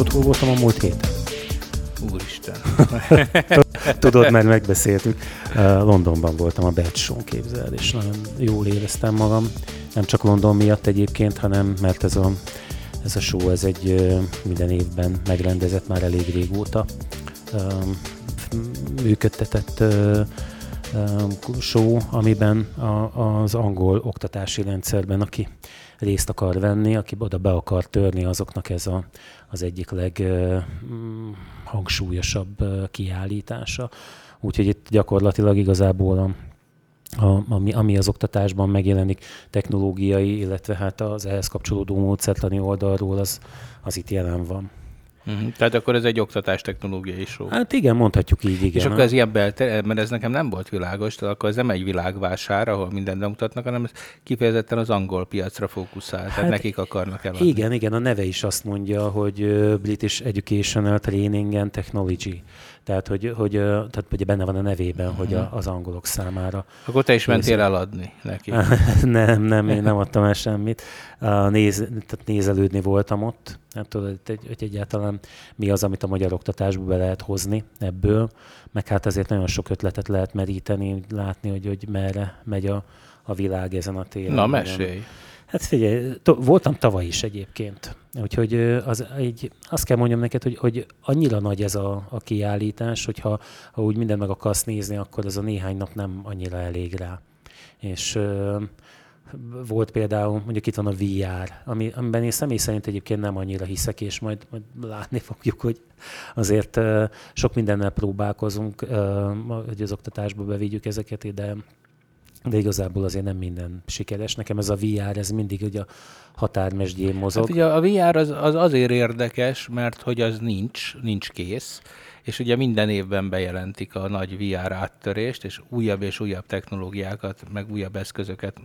Tudod, hol voltam a múlt héten? Úristen. Tudod, mert megbeszéltük. Londonban voltam a Show képzel, és nagyon jól éreztem magam. Nem csak London miatt egyébként, hanem mert ez a, ez a show, ez egy minden évben megrendezett már elég régóta működtetett show, amiben az angol oktatási rendszerben, aki részt akar venni, aki oda be akar törni, azoknak ez a, az egyik leghangsúlyosabb mm, kiállítása. Úgyhogy itt gyakorlatilag igazából a, a, ami, ami az oktatásban megjelenik technológiai, illetve hát az ehhez kapcsolódó módszertani oldalról, az, az itt jelen van. Uh-huh. Tehát akkor ez egy oktatás technológiai show. Hát igen, mondhatjuk így, igen. És akkor ez ilyen belte, mert ez nekem nem volt világos, tehát akkor ez nem egy világvásár, ahol mindent bemutatnak, hanem ez kifejezetten az angol piacra fókuszál, hát tehát nekik akarnak eladni. Igen, igen, a neve is azt mondja, hogy British Educational Training and Technology. Tehát, hogy, hogy tehát ugye benne van a nevében, uh-huh. hogy a, mhm. az angolok számára. Akkor te is mentél eladni neki. nem, nem, én nem adtam el semmit. A néz, tehát nézelődni voltam ott. Nem tudod, hogy, hogy egyáltalán mi az, amit a magyar oktatásba be lehet hozni ebből. Meg hát azért nagyon sok ötletet lehet meríteni, látni, hogy, hogy merre megy a, a világ ezen a téren. Na, mesélj! Hát figyelj, to- voltam tavaly is egyébként. Úgyhogy az, egy, azt kell mondjam neked, hogy, hogy annyira nagy ez a, a kiállítás, hogyha ha úgy minden meg akarsz nézni, akkor az a néhány nap nem annyira elég rá. És ö, volt például, mondjuk itt van a VR, ami, amiben én személy szerint egyébként nem annyira hiszek, és majd, majd látni fogjuk, hogy azért ö, sok mindennel próbálkozunk, ö, hogy az oktatásba bevigyük ezeket, de de igazából azért nem minden sikeres. Nekem ez a VR, ez mindig ugye a határmesdjén mozog. Hát ugye a VR az, az azért érdekes, mert hogy az nincs, nincs kész, és ugye minden évben bejelentik a nagy VR áttörést, és újabb és újabb technológiákat, meg újabb eszközöket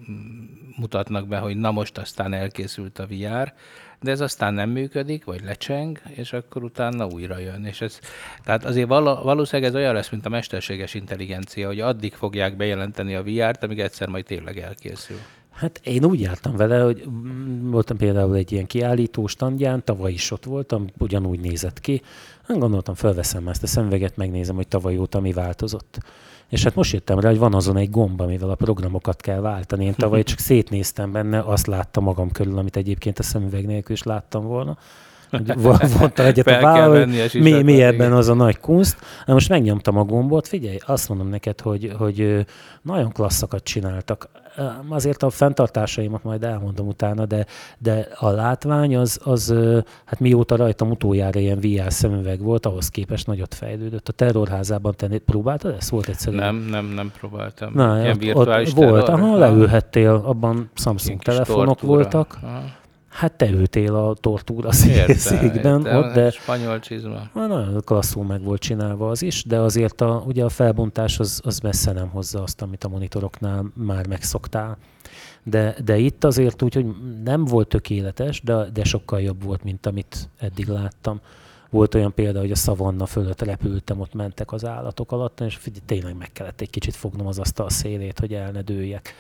mutatnak be, hogy na most aztán elkészült a VR, de ez aztán nem működik, vagy lecseng, és akkor utána újra jön. És ez, tehát azért val- valószínűleg ez olyan lesz, mint a mesterséges intelligencia, hogy addig fogják bejelenteni a VR-t, amíg egyszer majd tényleg elkészül. Hát én úgy jártam vele, hogy voltam például egy ilyen kiállító standján, tavaly is ott voltam, ugyanúgy nézett ki. Én gondoltam, felveszem ezt a szemüveget, megnézem, hogy tavaly óta mi változott. És hát most jöttem rá, hogy van azon egy gomb, amivel a programokat kell váltani. Én tavaly csak szétnéztem benne, azt láttam magam körül, amit egyébként a szemüveg nélkül is láttam volna. Vonta egyet a váll, mi, mi ebben az a nagy kunst. Na most megnyomtam a gombot, figyelj, azt mondom neked, hogy, hogy nagyon klasszakat csináltak. Azért a fenntartásaimat majd elmondom utána, de, de a látvány az, az, hát mióta rajtam utoljára ilyen VR szemüveg volt, ahhoz képest nagyot fejlődött. A terrorházában te próbáltad ezt? Volt egyszerű? Nem, nem, nem próbáltam. Na, ilyen ott, ott volt, ahol leülhettél, abban Samsung telefonok voltak. Aha Hát te ültél a tortúra székben ott, de spanyol csizma. Nagyon klasszul meg volt csinálva az is, de azért a, ugye a felbontás az, az messze nem hozza azt, amit a monitoroknál már megszoktál. De, de itt azért úgy, hogy nem volt tökéletes, de, de sokkal jobb volt, mint amit eddig láttam. Volt olyan példa, hogy a szavanna fölött repültem, ott mentek az állatok alatt, és tényleg meg kellett egy kicsit fognom az asztal szélét, hogy el ne dőljek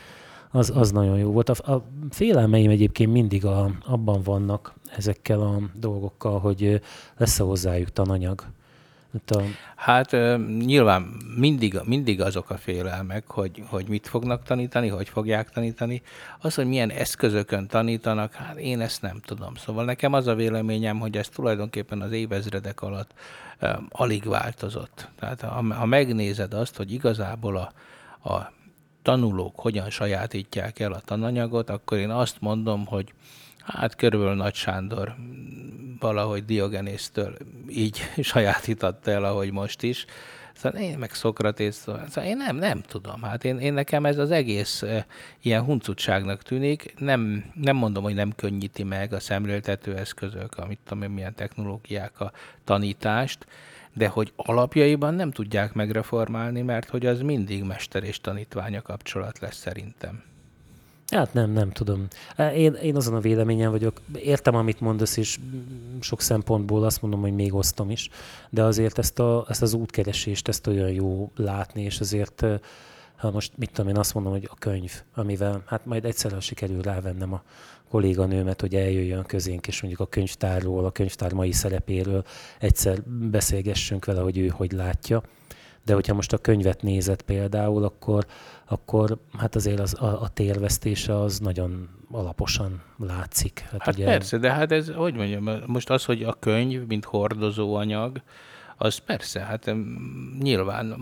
az, az nagyon jó volt. A, a félelmeim egyébként mindig a, abban vannak ezekkel a dolgokkal, hogy lesz-e hozzájuk tananyag. Hát, a... hát nyilván mindig, mindig azok a félelmek, hogy, hogy mit fognak tanítani, hogy fogják tanítani. Az, hogy milyen eszközökön tanítanak, hát én ezt nem tudom. Szóval nekem az a véleményem, hogy ez tulajdonképpen az évezredek alatt alig változott. Tehát ha, ha megnézed azt, hogy igazából a, a tanulók hogyan sajátítják el a tananyagot, akkor én azt mondom, hogy hát körülbelül Nagy Sándor valahogy Diogenésztől így sajátította el, ahogy most is. Szóval én meg Szokratész, szóval én nem, nem tudom. Hát én, én nekem ez az egész e, ilyen huncutságnak tűnik. Nem, nem mondom, hogy nem könnyíti meg a szemléltető eszközök, amit tudom, milyen technológiák a tanítást, de hogy alapjaiban nem tudják megreformálni, mert hogy az mindig mester és tanítványa kapcsolat lesz szerintem. Hát nem, nem tudom. Én, én azon a véleményen vagyok. Értem, amit mondasz, és sok szempontból azt mondom, hogy még osztom is, de azért ezt, a, ezt az útkeresést, ezt olyan jó látni, és azért ha most mit tudom én azt mondom, hogy a könyv, amivel hát majd egyszer sikerül rávennem a kolléganőmet, hogy eljöjjön közénk, és mondjuk a könyvtárról, a könyvtár mai szerepéről egyszer beszélgessünk vele, hogy ő hogy látja. De hogyha most a könyvet nézett például, akkor, akkor hát azért az, a, a térvesztése az nagyon alaposan látszik. Hát, hát ugye... persze, de hát ez, hogy mondjam, most az, hogy a könyv, mint hordozóanyag, az persze, hát nyilván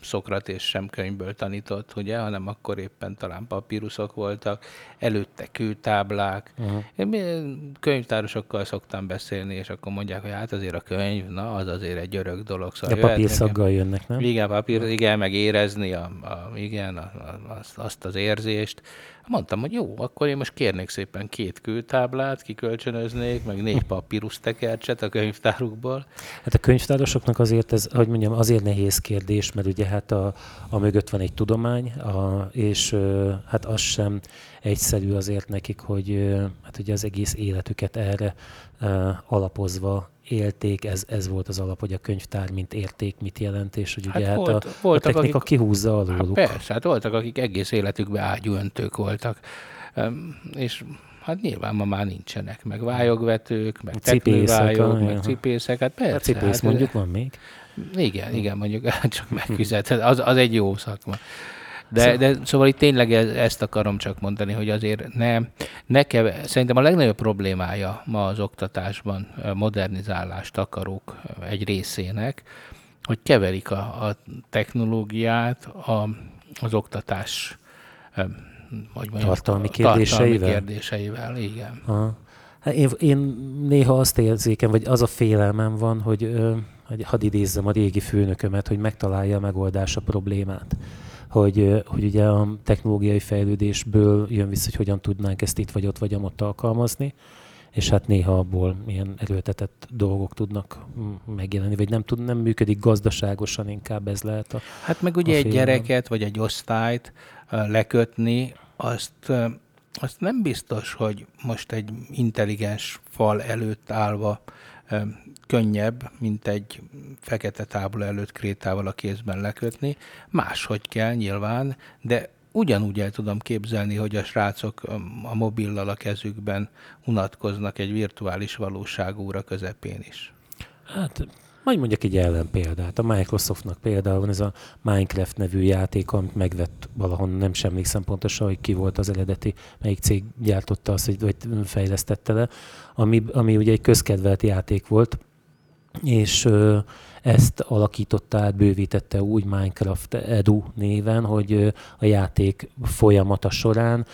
Szokratész sem könyvből tanított, ugye, hanem akkor éppen talán papíruszok voltak, előtte kőtáblák. Uh-huh. Én könyvtárosokkal szoktam beszélni, és akkor mondják, hogy hát azért a könyv, na, az azért egy örök dolog. Szóval De papírszaggal jönnek, nem? Igen, papír, igen, meg érezni a, a, igen, a, a, azt, azt az érzést. Mondtam, hogy jó, akkor én most kérnék szépen két kőtáblát, kikölcsönöznék, meg négy papírus tekercset a könyvtárukból. Hát a könyvtárosoknak azért ez, hogy mondjam, azért nehéz kérdés, mert ugye hát a, a mögött van egy tudomány, a, és hát az sem egyszerű azért nekik, hogy hát ugye az egész életüket erre alapozva élték, ez, ez volt az alap, hogy a könyvtár mint érték mit jelent, és hogy ugye hát, hát volt, a, voltak, a technika akik, kihúzza alóluk. Hát persze, hát voltak, akik egész életükben ágyúöntők voltak, és hát nyilván ma már nincsenek, meg vályogvetők, meg teknővályog, meg cipészek, hát persze. A cipész hát, mondjuk van még? Igen, igen, mondjuk csak megfizet, az, az egy jó szakma. De, szóval... de szóval itt tényleg ezt akarom csak mondani, hogy azért ne, ne keve, szerintem a legnagyobb problémája ma az oktatásban modernizálást akarók egy részének, hogy keverik a, a technológiát a, az oktatás vagy mondjam, tartalmi kérdéseivel? Tartalmi kérdéseivel, igen. Aha. Hát én, én néha azt érzékem, vagy az a félelmem van, hogy, hogy hadd idézzem a régi főnökömet, hogy megtalálja a megoldás a problémát hogy, hogy ugye a technológiai fejlődésből jön vissza, hogy hogyan tudnánk ezt itt vagy ott vagy ott alkalmazni, és hát néha abból ilyen erőltetett dolgok tudnak megjelenni, vagy nem, tud, nem működik gazdaságosan, inkább ez lehet a Hát meg ugye egy gyereket, vagy egy osztályt lekötni, azt, azt nem biztos, hogy most egy intelligens fal előtt állva könnyebb, mint egy fekete tábla előtt krétával a kézben lekötni. Máshogy kell nyilván, de ugyanúgy el tudom képzelni, hogy a srácok a mobillal a kezükben unatkoznak egy virtuális valóságúra közepén is. Hát majd mondjak egy ellenpéldát. A Microsoftnak például van ez a Minecraft nevű játék, amit megvett valahon, nem sem emlékszem pontosan, hogy ki volt az eredeti, melyik cég gyártotta azt, vagy fejlesztette le, ami, ami ugye egy közkedvelt játék volt, és ö, ezt alakította át, bővítette úgy Minecraft Edu néven, hogy a játék folyamata során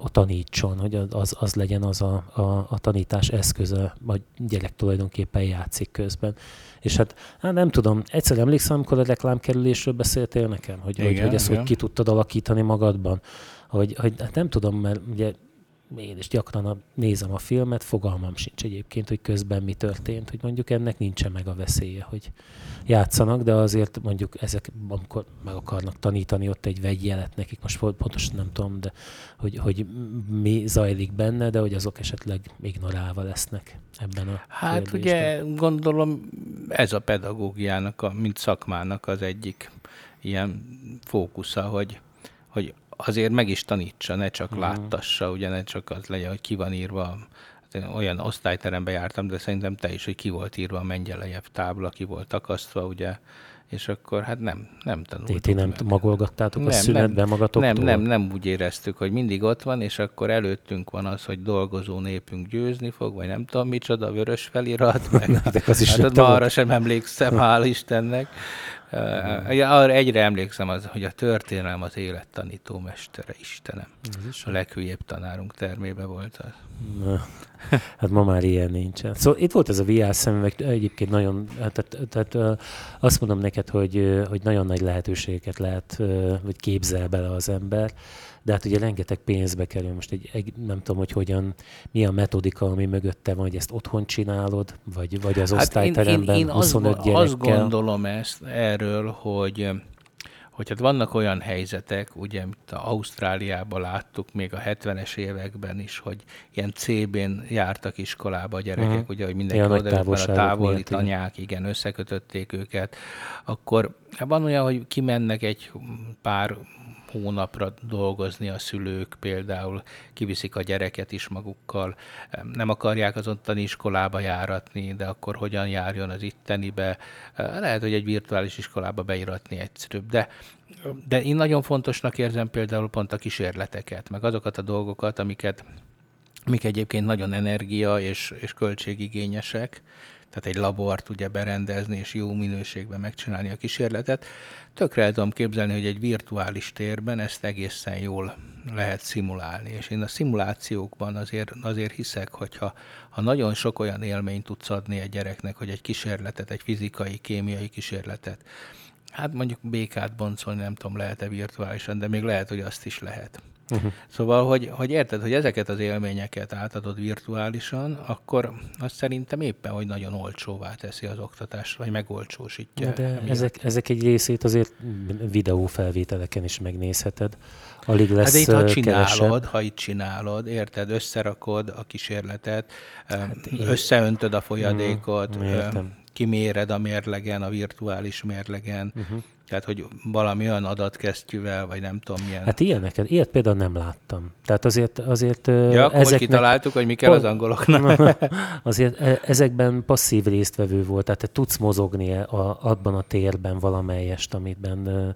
a tanítson, hogy az, az legyen az a, a, a tanítás eszköze, vagy gyerek tulajdonképpen játszik közben. És hát, hát nem tudom, egyszer emlékszem, amikor a reklámkerülésről beszéltél nekem, hogy, igen, hogy, hogy ezt igen. hogy ki tudtad alakítani magadban, hogy, hogy hát nem tudom, mert ugye én is gyakran nézem a filmet, fogalmam sincs egyébként, hogy közben mi történt, hogy mondjuk ennek nincsen meg a veszélye, hogy játszanak, de azért mondjuk ezek, amikor meg akarnak tanítani ott egy vegyjelet nekik, most pontosan nem tudom, de hogy, hogy mi zajlik benne, de hogy azok esetleg ignorálva lesznek ebben a Hát kérdésben. ugye gondolom ez a pedagógiának, a, mint szakmának az egyik ilyen fókusza, hogy, hogy azért meg is tanítsa, ne csak mm. láttassa, ugye ne csak az legyen, hogy ki van írva. Hát olyan osztályterembe jártam, de szerintem te is, hogy ki volt írva a mengyelejev tábla, ki volt akasztva, ugye, és akkor hát nem, nem tanultuk. Ti nem meg. magolgattátok nem, a szünetben nem, magatoktól? Nem, nem, nem úgy éreztük, hogy mindig ott van, és akkor előttünk van az, hogy dolgozó népünk győzni fog, vagy nem tudom micsoda, vörös felirat, meg, de az is hát arra sem emlékszem, hál' Istennek. Uh, arra egyre emlékszem, az, hogy a történelem az élet tanító mestere, Istenem. A leghülyébb tanárunk termébe volt az. Na, hát ma már ilyen nincsen. Szóval itt volt ez a VR szemüveg, egyébként nagyon, hát, tehát, tehát azt mondom neked, hogy, hogy nagyon nagy lehetőségeket lehet, vagy képzel bele az ember, de hát ugye rengeteg pénzbe kerül. Most egy, egy, nem tudom, hogy hogyan, mi a metodika, ami mögötte van, hogy ezt otthon csinálod, vagy, vagy az hát osztályteremben én, én, én 25 azt, azt gondolom ezt erről, hogy hogy hát vannak olyan helyzetek, ugye, mint a Ausztráliában láttuk még a 70-es években is, hogy ilyen CB-n jártak iskolába a gyerekek, uh-huh. ugye, hogy mindenki oda, a távoli anyák, igen, összekötötték őket, akkor hát van olyan, hogy kimennek egy pár hónapra dolgozni a szülők, például kiviszik a gyereket is magukkal, nem akarják az ottani iskolába járatni, de akkor hogyan járjon az ittenibe. Lehet, hogy egy virtuális iskolába beiratni egyszerűbb, de de én nagyon fontosnak érzem például pont a kísérleteket, meg azokat a dolgokat, amiket, amik egyébként nagyon energia és, és költségigényesek, tehát egy labort ugye berendezni és jó minőségben megcsinálni a kísérletet. Tökre el tudom képzelni, hogy egy virtuális térben ezt egészen jól lehet szimulálni. És én a szimulációkban azért, azért hiszek, hogyha ha nagyon sok olyan élményt tudsz adni egy gyereknek, hogy egy kísérletet, egy fizikai, kémiai kísérletet, hát mondjuk békát boncolni nem tudom, lehet-e virtuálisan, de még lehet, hogy azt is lehet. Uh-huh. Szóval, hogy, hogy érted, hogy ezeket az élményeket átadod virtuálisan, akkor azt szerintem éppen, hogy nagyon olcsóvá teszi az oktatást, vagy megolcsósítja. De ezek, ezek egy részét azért videófelvételeken is megnézheted. Alig lesz hát de itt, ha csinálod, kevesebb. ha itt csinálod, érted, összerakod a kísérletet, hát összeöntöd a folyadékot, mm, kiméred a mérlegen, a virtuális mérlegen, uh-huh. Tehát, hogy valami olyan adatkesztyűvel, vagy nem tudom milyen. Hát ilyeneket, ilyet például nem láttam. Tehát azért, azért ja, akkor ezeknek... kitaláltuk, hogy mi kell az angoloknak. azért ezekben passzív résztvevő volt, tehát te tudsz mozogni a, abban a térben valamelyest, amiben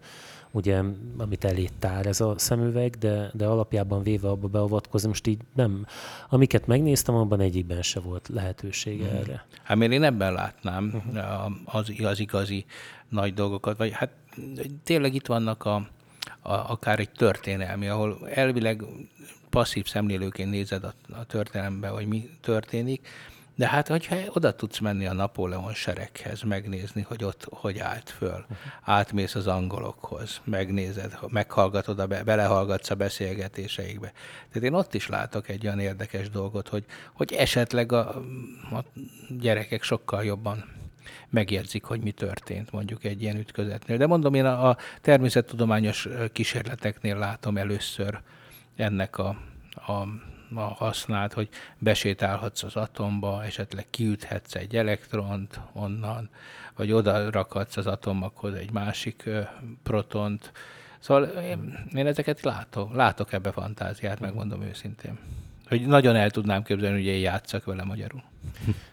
ugye, amit tár ez a szemüveg, de, de alapjában véve abba beavatkozni, most így nem, amiket megnéztem, abban egyikben se volt lehetősége hmm. erre. Hát mert én ebben látnám uh-huh. az, az igazi nagy dolgokat, vagy hát tényleg itt vannak a, a, akár egy történelmi, ahol elvileg passzív szemlélőként nézed a, a történelembe, hogy mi történik, de hát, hogyha oda tudsz menni a Napóleon sereghez, megnézni, hogy ott hogy állt föl, átmész az angolokhoz, megnézed, meghallgatod, a be, belehallgatsz a beszélgetéseikbe. Tehát én ott is látok egy olyan érdekes dolgot, hogy, hogy esetleg a, a gyerekek sokkal jobban megérzik, hogy mi történt mondjuk egy ilyen ütközetnél. De mondom, én a, a természettudományos kísérleteknél látom először ennek a, a a használt, hogy besétálhatsz az atomba, esetleg kiüthetsz egy elektront onnan, vagy oda rakhatsz az atomokhoz egy másik protont. Szóval én, én ezeket látok, látok ebbe fantáziát, megmondom őszintén. Hogy nagyon el tudnám képzelni, hogy én játszak vele magyarul.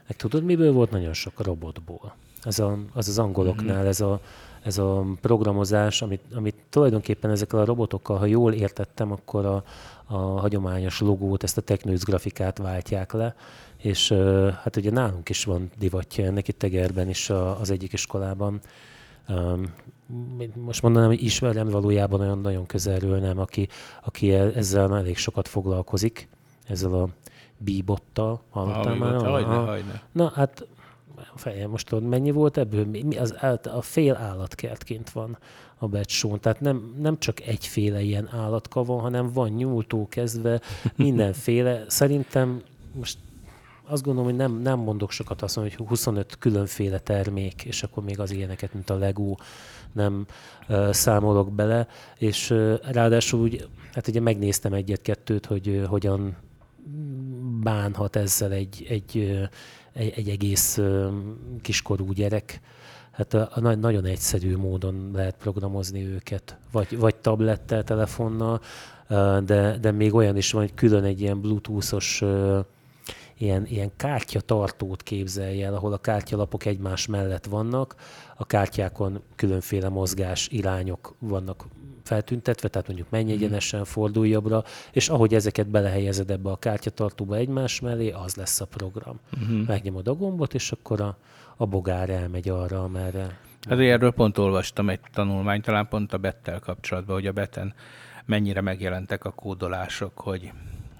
Meg tudod, miből volt nagyon sok robotból? Ez a, az az angoloknál, mm-hmm. ez a, ez a programozás, amit, amit tulajdonképpen ezekkel a robotokkal, ha jól értettem, akkor a, a hagyományos logót, ezt a Technews grafikát váltják le, és hát ugye nálunk is van divatja ennek itt Tegerben is az egyik iskolában. Most mondanám, hogy ismerem valójában olyan nagyon közelről nem, aki, aki e, ezzel elég sokat foglalkozik, ezzel a bíbottal. Hallottál már? Hajne, hajne. Na hát fejem, most tudod, mennyi volt ebből? Mi, az, a fél állatkertként van a becsón. Tehát nem, nem csak egyféle ilyen állatka van, hanem van nyúltó kezdve mindenféle. Szerintem most azt gondolom, hogy nem, nem mondok sokat azt mondom, hogy 25 különféle termék, és akkor még az ilyeneket, mint a Lego nem uh, számolok bele, és uh, ráadásul úgy, hát ugye megnéztem egyet-kettőt, hogy uh, hogyan bánhat ezzel egy, egy, egy, egy egész kiskorú gyerek. Hát a, a nagyon egyszerű módon lehet programozni őket, vagy, vagy tablettel, telefonnal, de, de még olyan is van, hogy külön egy ilyen bluetoothos ilyen, ilyen kártyatartót képzelj el, ahol a kártyalapok egymás mellett vannak, a kártyákon különféle mozgás irányok vannak feltüntetve, tehát mondjuk menj mhm. egyenesen, fordulj jobbra, és ahogy ezeket belehelyezed ebbe a kártyatartóba egymás mellé, az lesz a program. Uh-huh. Megnyomod a gombot, és akkor a, a bogár elmegy arra, amerre. Hát erről pont olvastam egy tanulmányt, talán pont a Bettel kapcsolatban, hogy a Beten mennyire megjelentek a kódolások, hogy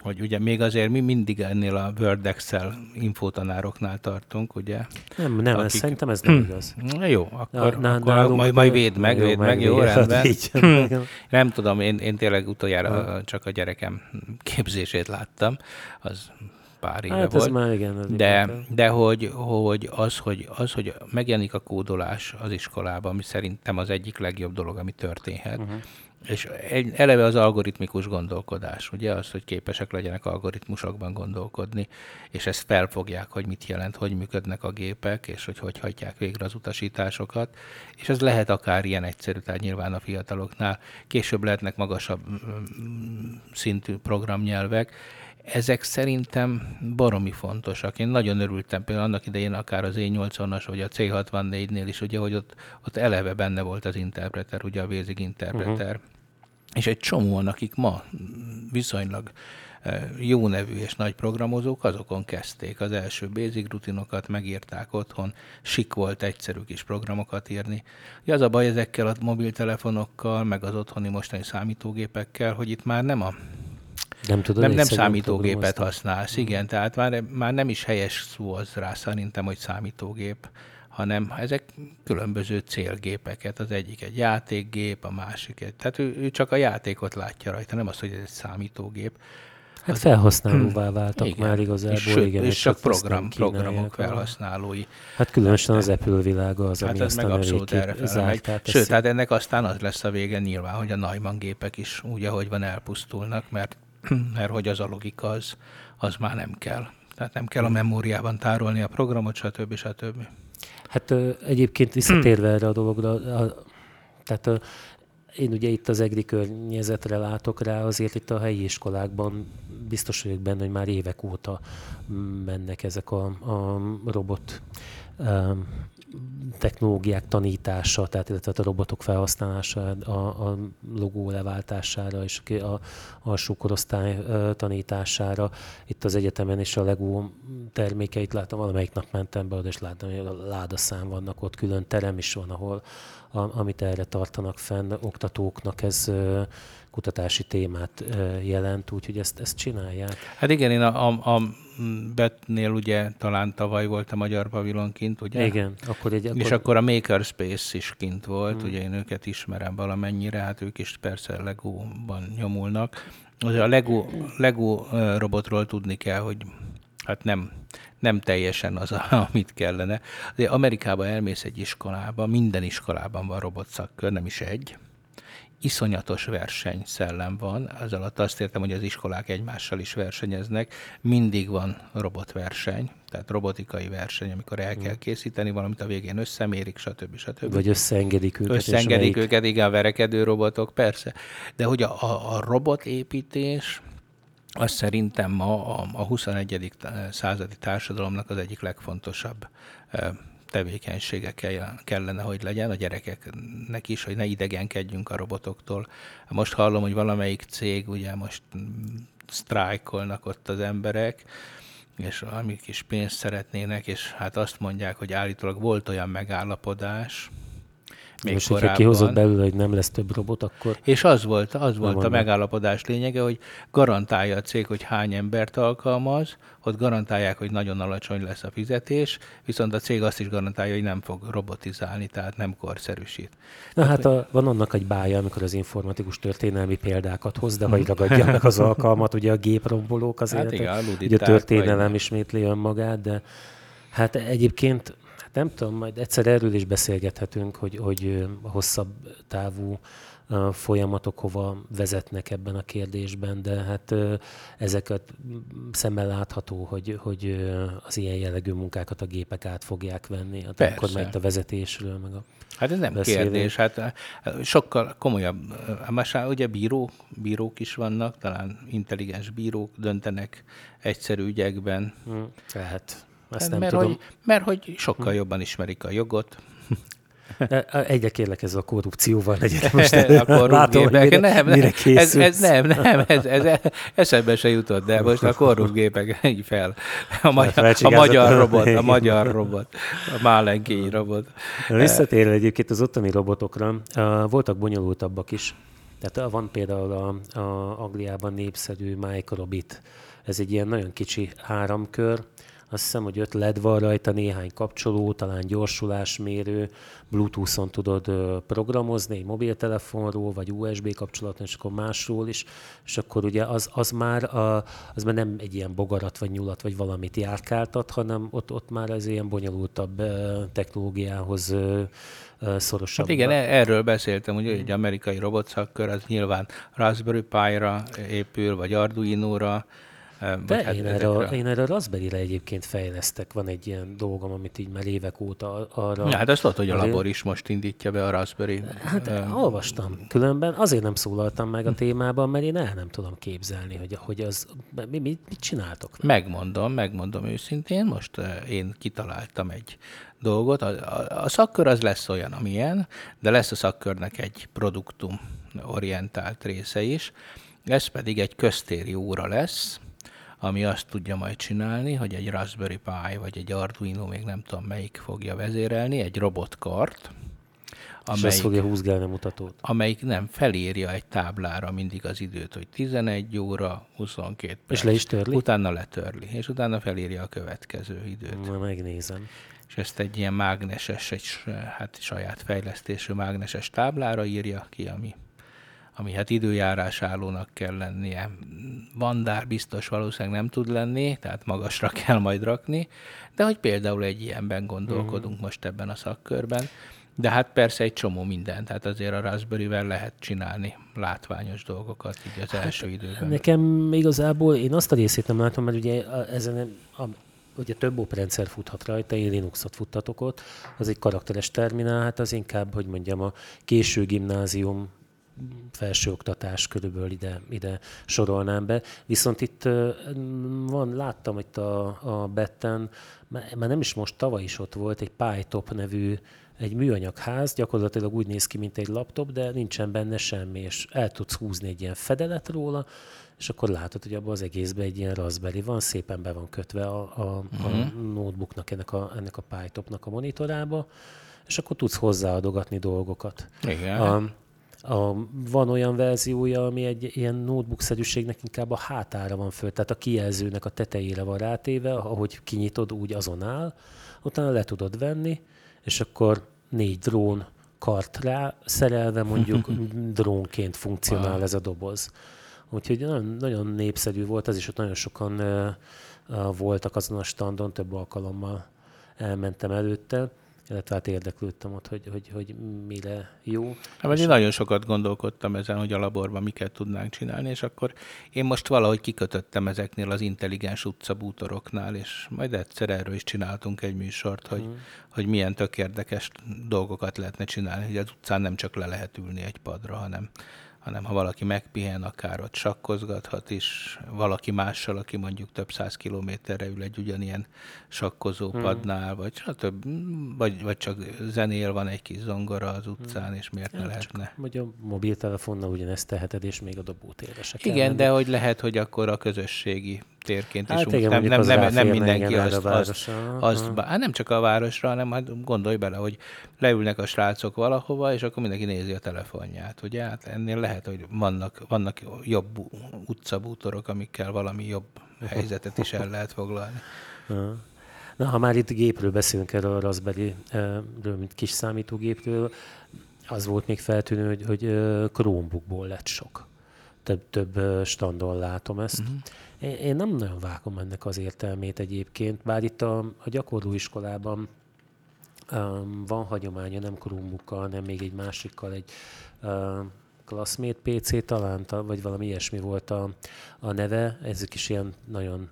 hogy ugye még azért mi mindig ennél a Word Excel infotanároknál tartunk, ugye? Nem, nem, akik... ez, szerintem ez nem igaz. Na jó, akkor, na, akkor nálunk, majd, majd véd meg, jó, véd meg, jó, rendben. Így. nem tudom, én, én tényleg utoljára csak a gyerekem képzését láttam, az pár éve hát volt. Ez már igen, ez de, de hogy, hogy, az, hogy az, hogy megjelenik a kódolás az iskolában, ami szerintem az egyik legjobb dolog, ami történhet, uh-huh. És egy, eleve az algoritmikus gondolkodás, ugye az, hogy képesek legyenek algoritmusokban gondolkodni, és ezt felfogják, hogy mit jelent, hogy működnek a gépek, és hogy hogy hagyják végre az utasításokat. És ez lehet akár ilyen egyszerű, tehát nyilván a fiataloknál. Később lehetnek magasabb mm, szintű programnyelvek, ezek szerintem baromi fontosak. Én nagyon örültem például annak idején akár az E80-as, vagy a C64-nél is, ugye, hogy ott, ott eleve benne volt az interpreter, ugye a Basic Interpreter. Uh-huh. És egy csomóan, akik ma viszonylag e, jó nevű és nagy programozók, azokon kezdték az első basic rutinokat, megírták otthon, sik volt egyszerű kis programokat írni. Ugye az a baj ezekkel a mobiltelefonokkal, meg az otthoni mostani számítógépekkel, hogy itt már nem a nem, tudod, nem, nem számítógépet használsz, igen, tehát már, már nem is helyes szó az rá szerintem, hogy számítógép, hanem ezek különböző célgépeket. Az egyik egy játékgép, a másik egy. Tehát ő, ő csak a játékot látja rajta, nem az, hogy ez egy számítógép. Hát az, felhasználóvá váltak igen. már igazából. És, igen, és csak program, programok felhasználói. Hát különösen az Apple világa az, hát ami ez meg abszolút erre zárt, Sőt, tehát ennek aztán az lesz a vége nyilván, hogy a Neumann gépek is úgy, ahogy van, elpusztulnak, mert mert hogy az a logika az, az már nem kell. Tehát nem kell a memóriában tárolni a programot, stb. stb. Hát egyébként visszatérve erre a dologra, a, tehát én ugye itt az EGRI környezetre látok rá, azért itt a helyi iskolákban biztos vagyok benne, hogy már évek óta mennek ezek a, a robot technológiák tanítása, tehát illetve a robotok felhasználása a, a logó leváltására és a alsó korosztály tanításására. Itt az egyetemen is a Lego termékeit láttam, valamelyik nap mentem be és láttam, hogy a ládaszám vannak ott, külön terem is van, ahol a, amit erre tartanak fenn oktatóknak, ez kutatási témát jelent, úgyhogy ezt, ezt csinálják. Hát igen, én a, a, a Betnél ugye talán tavaly volt a Magyar Pavilon kint, ugye? Igen. Akkor egy, akkor... És akkor a Makerspace is kint volt, hmm. ugye én őket ismerem valamennyire, hát ők is persze Lego-ban nyomulnak. Azért a Lego, Lego robotról tudni kell, hogy hát nem, nem teljesen az, amit kellene. De Amerikában elmész egy iskolába, minden iskolában van robotszakkör, nem is egy, iszonyatos versenyszellem van, ez alatt azt értem, hogy az iskolák egymással is versenyeznek, mindig van robotverseny, tehát robotikai verseny, amikor el kell készíteni valamit, a végén összemérik, stb. stb. Vagy összeengedik őket. Összeengedik melyik... őket, igen, verekedő robotok, persze. De hogy a, a, a robotépítés, az szerintem ma a, a 21. századi társadalomnak az egyik legfontosabb tevékenysége kellene, hogy legyen a gyerekeknek is, hogy ne idegenkedjünk a robotoktól. Most hallom, hogy valamelyik cég, ugye most sztrájkolnak ott az emberek, és amik is pénzt szeretnének, és hát azt mondják, hogy állítólag volt olyan megállapodás, még Most, korábban. hogyha kihozott belőle, hogy nem lesz több robot, akkor... És az volt, az volt a megállapodás lényege, hogy garantálja a cég, hogy hány embert alkalmaz, ott garantálják, hogy nagyon alacsony lesz a fizetés, viszont a cég azt is garantálja, hogy nem fog robotizálni, tehát nem korszerűsít. Na tehát, hát a, van annak egy bája, amikor az informatikus történelmi példákat hoz, de hogy ragadja meg az alkalmat, ugye a géprombolók azért, hát igen, ugye a történelem ismétli önmagát, de hát egyébként nem tudom, majd egyszer erről is beszélgethetünk, hogy, hogy a hosszabb távú folyamatok hova vezetnek ebben a kérdésben, de hát ezeket szemmel látható, hogy, hogy az ilyen jellegű munkákat a gépek át fogják venni. Hát Persze. akkor majd a vezetésről, meg a Hát ez nem beszélünk. kérdés, hát sokkal komolyabb. Most ugye bírók, bírók is vannak, talán intelligens bírók döntenek egyszerű ügyekben. Hmm, lehet. Ezt nem mert, tudom. Hogy, mert hogy sokkal jobban ismerik a jogot. Egyre kérlek ez a korrupcióval legyen most. a korrupt mire, nem, mire ez, ez, nem, nem, ez, ez eszembe se jutott, de most a korrupt gépek így fel. A, magyar, a magyar robot, a magyar robot, a málenkény robot. Visszatérve egyébként az ottani robotokra, voltak bonyolultabbak is. Tehát van például a, a Angliában népszerű Microbit. Ez egy ilyen nagyon kicsi áramkör, azt hiszem, hogy öt LED van rajta, néhány kapcsoló, talán gyorsulásmérő, Bluetooth-on tudod programozni egy mobiltelefonról, vagy USB kapcsolaton, és akkor másról is, és akkor ugye az, az, már, a, az már nem egy ilyen bogarat, vagy nyulat, vagy valamit járkáltat, hanem ott, ott már az ilyen bonyolultabb technológiához szorosabb. Hát igen, e- erről beszéltem, hogy egy amerikai robotszakkör az nyilván Raspberry Pi-ra épül, vagy Arduino-ra, de hát én, erre, a, én erre a Raspberry-re egyébként fejlesztek. Van egy ilyen dolgom, amit így már évek óta arra... Ja, hát azt tudod, hogy a labor is most indítja be a Raspberry. Hát um, olvastam. Különben azért nem szólaltam meg a témában, mert én el nem tudom képzelni, hogy, hogy az... Mi, mit, mit csináltok? Megmondom, megmondom őszintén. Most én kitaláltam egy dolgot. A, a, a szakkör az lesz olyan, amilyen, de lesz a szakkörnek egy produktum orientált része is. Ez pedig egy köztéri óra lesz, ami azt tudja majd csinálni, hogy egy Raspberry Pi vagy egy Arduino, még nem tudom melyik fogja vezérelni, egy robotkart, amelyik, és fogja húzgálni a mutatót. Amelyik nem felírja egy táblára mindig az időt, hogy 11 óra, 22 perc. És le is törli? Utána letörli, és utána felírja a következő időt. Na, megnézem. És ezt egy ilyen mágneses, egy hát saját fejlesztésű mágneses táblára írja ki, ami ami hát időjárás állónak kell lennie. Vandár biztos valószínűleg nem tud lenni, tehát magasra kell majd rakni, de hogy például egy ilyenben gondolkodunk mm. most ebben a szakkörben. De hát persze egy csomó minden, tehát azért a Raspberry-vel lehet csinálni látványos dolgokat így az hát első időben. Nekem igazából én azt a részét nem látom, mert ugye ezen a, ugye több oprendszer futhat rajta, én Linuxot futtatok ott, az egy karakteres terminál, hát az inkább, hogy mondjam, a késő gimnázium felsőoktatás körülbelül ide, ide sorolnám be. Viszont itt van, láttam itt a, a Betten, már nem is most, tavaly is ott volt egy PyTop nevű egy műanyag ház, gyakorlatilag úgy néz ki, mint egy laptop, de nincsen benne semmi, és el tudsz húzni egy ilyen fedelet róla, és akkor látod, hogy abban az egészben egy ilyen Raspberry van, szépen be van kötve a, a, uh-huh. a mhm. notebooknak, ennek a, ennek a PyTopnak a monitorába, és akkor tudsz hozzáadogatni dolgokat. Igen. A, a, van olyan verziója, ami egy ilyen notebook-szerűségnek inkább a hátára van föl, tehát a kijelzőnek a tetejére van rátéve, ahogy kinyitod, úgy azon áll, utána le tudod venni, és akkor négy drón kart rá szerelve mondjuk drónként funkcionál ez a doboz. Úgyhogy nagyon, nagyon népszerű volt, ez is ott nagyon sokan uh, voltak azon a standon, több alkalommal elmentem előtte illetve hát érdeklődtem ott, hogy, hogy, hogy mire jó. Hát, én nagyon sokat gondolkodtam ezen, hogy a laborban miket tudnánk csinálni, és akkor én most valahogy kikötöttem ezeknél az intelligens utcabútoroknál, és majd egyszer erről is csináltunk egy műsort, hogy, hmm. hogy milyen tök érdekes dolgokat lehetne csinálni, hogy az utcán nem csak le lehet ülni egy padra, hanem hanem ha valaki megpihen, akár ott sakkozgathat is, valaki mással, aki mondjuk több száz kilométerre ül egy ugyanilyen sakkozópadnál, hmm. vagy, stb. Vagy, vagy csak zenél, van egy kis zongora az utcán, hmm. és miért ja, ne lehetne? Csak, vagy a mobiltelefonnal ugyanezt teheted, és még a dobótérre se Igen, de hogy lehet, hogy akkor a közösségi térként hát is igen, nem, nem, nem, nem mindenki azt, azt, azt hát nem csak a városra, hanem hát gondolj bele, hogy leülnek a srácok valahova, és akkor mindenki nézi a telefonját, ugye? Hát ennél lehet, hogy vannak, vannak jobb utcabútorok, amikkel valami jobb helyzetet is el lehet foglalni. Na, ha már itt gépről beszélünk erről a Raspberry-ről, mint kis számítógépről, az volt még feltűnő, hogy, hogy Chromebookból lett sok. Több, több standon látom ezt. Uh-huh. Én, nem nagyon vágom ennek az értelmét egyébként, bár itt a, a gyakorlóiskolában um, van hagyománya, nem Chromebookkal, hanem még egy másikkal, egy um, Classmate PC talán, vagy valami ilyesmi volt a, a neve. Ezek is ilyen nagyon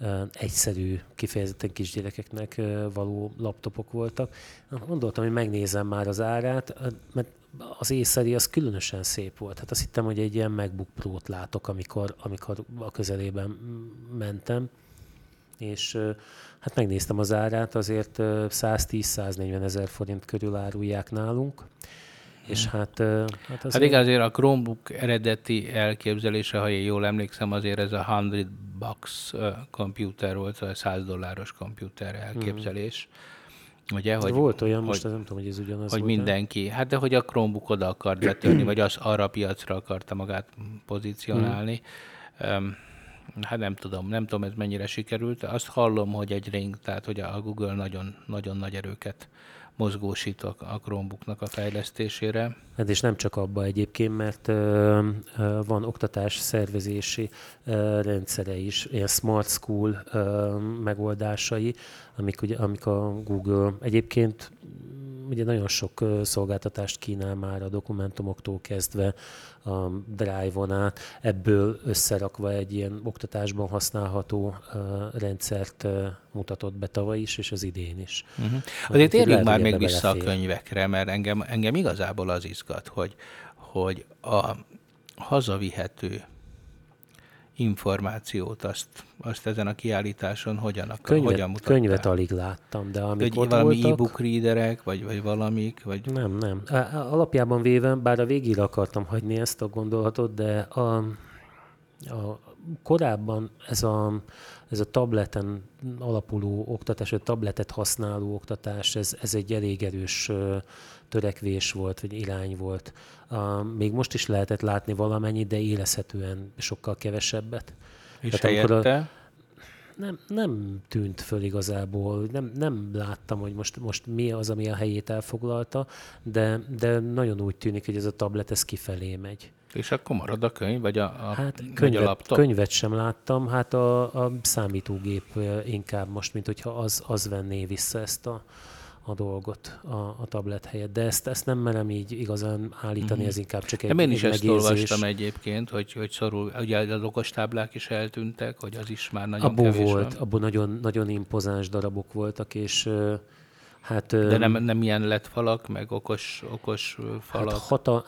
uh, egyszerű, kifejezetten kisgyerekeknek uh, való laptopok voltak. Gondoltam, hogy megnézem már az árát, mert az észeri az különösen szép volt. Hát azt hittem, hogy egy ilyen MacBook Pro-t látok, amikor, amikor a közelében mentem, és hát megnéztem az árát, azért 110-140 ezer forint körül árulják nálunk. És hmm. hát, hát, azért... hát igen, azért a Chromebook eredeti elképzelése, ha én jól emlékszem, azért ez a 100 bucks komputer volt, a 100 dolláros komputer elképzelés. Hmm Ugye, hogy, volt olyan, most hogy, nem tudom, hogy ez ugyanaz Hogy volt mindenki, hát de hogy a Chromebook oda akart betörni, vagy az arra a piacra akarta magát pozícionálni. Hmm. Hát nem tudom, nem tudom ez mennyire sikerült. Azt hallom, hogy egy ring, tehát hogy a Google nagyon, nagyon nagy erőket mozgósít a Chromebooknak a fejlesztésére. Hát és nem csak abba egyébként, mert van oktatás szervezési rendszere is, ilyen smart school megoldásai, amik, ugye, amik a Google egyébként ugye nagyon sok szolgáltatást kínál már a dokumentumoktól kezdve a Drive-on át, ebből összerakva egy ilyen oktatásban használható rendszert mutatott be tavaly is, és az idén is. Uh-huh. Azért térjünk már még vissza belefér. a könyvekre, mert engem, engem igazából az izgat, hogy, hogy a hazavihető információt, azt, azt ezen a kiállításon hogyan, akar, könyvet, hogyan mutatták? Könyvet alig láttam, de amik ott valami voltak, e-book readerek, vagy, vagy valamik? Vagy... Nem, nem. Alapjában véve, bár a végére akartam hagyni ezt a gondolatot, de a, a korábban ez a, ez a tableten alapuló oktatás, vagy tabletet használó oktatás, ez, ez egy elég erős törekvés volt, vagy irány volt. Még most is lehetett látni valamennyit, de érezhetően sokkal kevesebbet. És Tehát helyette? A, nem, nem tűnt föl igazából, nem, nem láttam, hogy most, most mi az, ami a helyét elfoglalta, de, de nagyon úgy tűnik, hogy ez a tablet ez kifelé megy. És akkor marad a könyv, vagy a, a, hát könyvet, a laptop? Könyvet sem láttam, hát a, a számítógép inkább most, mint hogyha az, az venné vissza ezt a, a dolgot a, a tablet helyett. De ezt, ezt nem merem így igazán állítani, mm-hmm. ez inkább csak egy, én is egy ezt olvastam egyébként, hogy, hogy szorul, ugye az okostáblák is eltűntek, hogy az is már nagyon abból kevés volt, van. abból nagyon, nagyon impozáns darabok voltak, és hát... De nem, nem ilyen lett falak, meg okos, okos falak? Hát hata,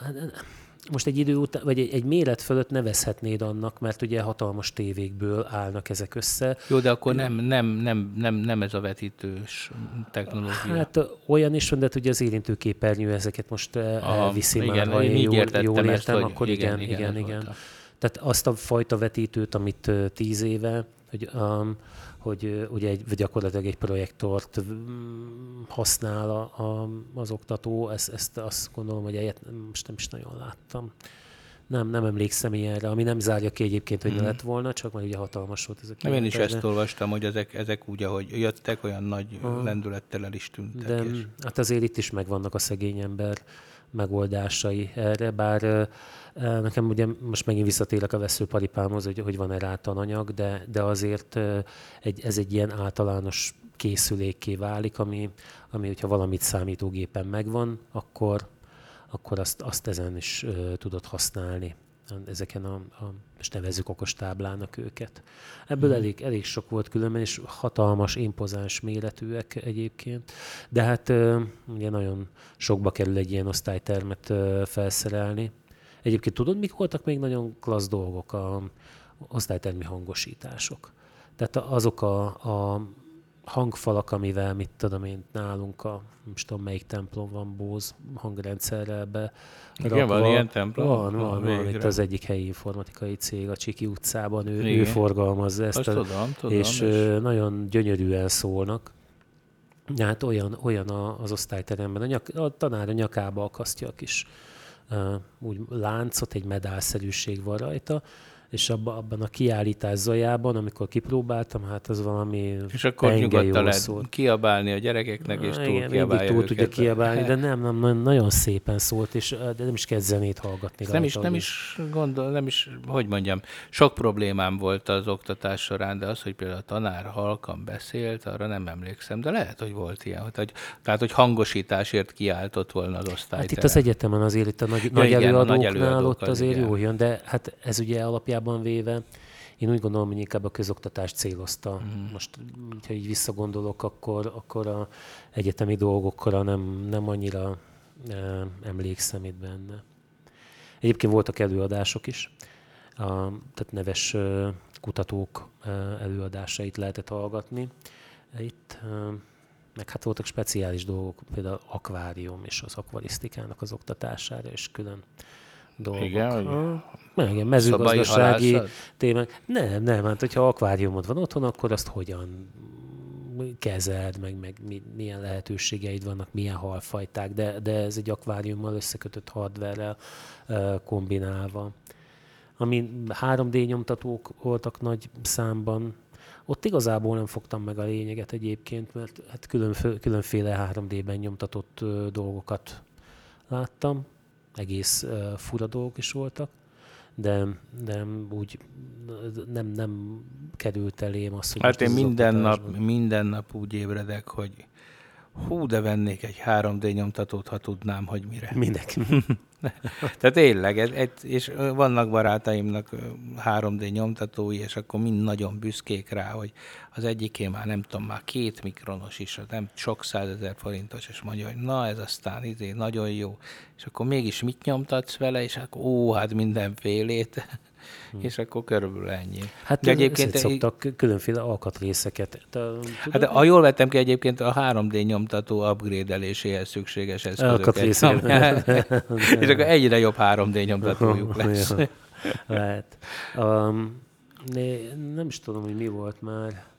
most egy idő után, vagy egy, egy méret fölött nevezhetnéd annak, mert ugye hatalmas tévékből állnak ezek össze. Jó, de akkor nem, nem, nem, nem, nem ez a vetítős technológia. Hát olyan is van, de ugye az érintőképernyő ezeket most eh, elviszi Aha, már, igen, ha én jól, jól értem, ezt, akkor igen, igen, igen. igen. Tehát azt a fajta vetítőt, amit eh, tíz éve, hogy um, hogy ugye egy, gyakorlatilag egy projektort használ a, a, az oktató, ezt, ezt azt gondolom, hogy egyet most nem is nagyon láttam. Nem, nem emlékszem ilyenre, ami nem zárja ki egyébként, hogy hmm. ne lett volna, csak mert ugye hatalmas volt ez a Nem, én is ezt olvastam, hogy ezek, ezek úgy, ahogy jöttek, olyan nagy ha. lendülettel el is tűntek. De és... hát azért itt is megvannak a szegény ember megoldásai erre, bár Nekem ugye most megint visszatérek a veszőparipámhoz, hogy, hogy van-e rá tananyag, de, de azért egy, ez egy ilyen általános készülékké válik, ami, ami hogyha valamit számítógépen megvan, akkor, akkor azt, azt ezen is tudod használni ezeken a, a most nevezzük okostáblának őket. Ebből mm. elég, elég sok volt különben, és hatalmas, impozáns méretűek egyébként, de hát ugye nagyon sokba kerül egy ilyen osztálytermet felszerelni, Egyébként tudod, mik voltak még nagyon klassz dolgok? A osztálytermi hangosítások. Tehát azok a, a hangfalak, amivel, mit tudom én, nálunk a, nem tudom melyik templom van, Bóz hangrendszerrel be Igen, van ilyen templom? Van, van, van, itt az egyik helyi informatikai cég a Csiki utcában, ő, ő forgalmazza ezt. a, tudom, tudom, és, és nagyon gyönyörűen szólnak. Hát olyan, olyan az osztályteremben, a, nyak, a tanár a nyakába akasztja a kis úgy láncot, egy medálszerűség van rajta, és abban, abban a kiállítás zajában, amikor kipróbáltam, hát az valami És akkor nyugodtan lehet szólt. kiabálni a gyerekeknek, és túl igen, kiabálja túl tudja kiabálni, de nem, nem, nagyon szépen szólt, és de nem is kell zenét hallgatni. Nem is, nem is gondol, nem is, hogy mondjam, sok problémám volt az oktatás során, de az, hogy például a tanár halkan beszélt, arra nem emlékszem, de lehet, hogy volt ilyen, hogy, tehát, hogy hangosításért kiáltott volna az osztály. Hát itt az egyetemen azért itt a nagy, ja, nagy igen, előadóknál nagy előadók ott azért igen. jó jön, de hát ez ugye alapjában alapjában véve, én úgy gondolom, hogy inkább a közoktatást célozta. Mm. Most, ha így visszagondolok, akkor, akkor a egyetemi dolgokra nem, nem annyira e, emlékszem itt benne. Egyébként voltak előadások is, a, tehát neves e, kutatók e, előadásait lehetett hallgatni. Itt e, meg hát voltak speciális dolgok, például akvárium és az akvarisztikának az oktatására, és külön dolgok. Igen, hogy igen, mezőgazdasági témák. Nem, nem, hát hogyha akváriumod van otthon, akkor azt hogyan kezeld, meg, meg milyen lehetőségeid vannak, milyen halfajták, de, de ez egy akváriummal összekötött hardverrel kombinálva. ami 3D nyomtatók voltak nagy számban. Ott igazából nem fogtam meg a lényeget egyébként, mert hát különféle, különféle 3D-ben nyomtatott dolgokat láttam, egész ö, fura dolgok is voltak, de, de úgy nem, nem került elém az, hogy Hát én minden nap, minden nap úgy ébredek, hogy hú, de vennék egy 3D nyomtatót, ha tudnám, hogy mire. Mindenki. Tehát tényleg, ez, ez, és vannak barátaimnak ö, 3D nyomtatói, és akkor mind nagyon büszkék rá, hogy az egyikén már nem tudom, már két mikronos is, nem sok százezer forintos, és mondja, hogy na ez aztán izé, nagyon jó. És akkor mégis mit nyomtatsz vele, és akkor ó, hát mindenfélét. És akkor körülbelül ennyi. Hát De egyébként szoktak különféle alkatrészeket. Te, Hát de, ha jól vettem ki, egyébként a 3D nyomtató upgrade-eléséhez szükséges eszközöket. Alkatrészeket. és akkor egyre jobb 3D nyomtatójuk lesz. Lehet. Um, nem is tudom, hogy mi volt már.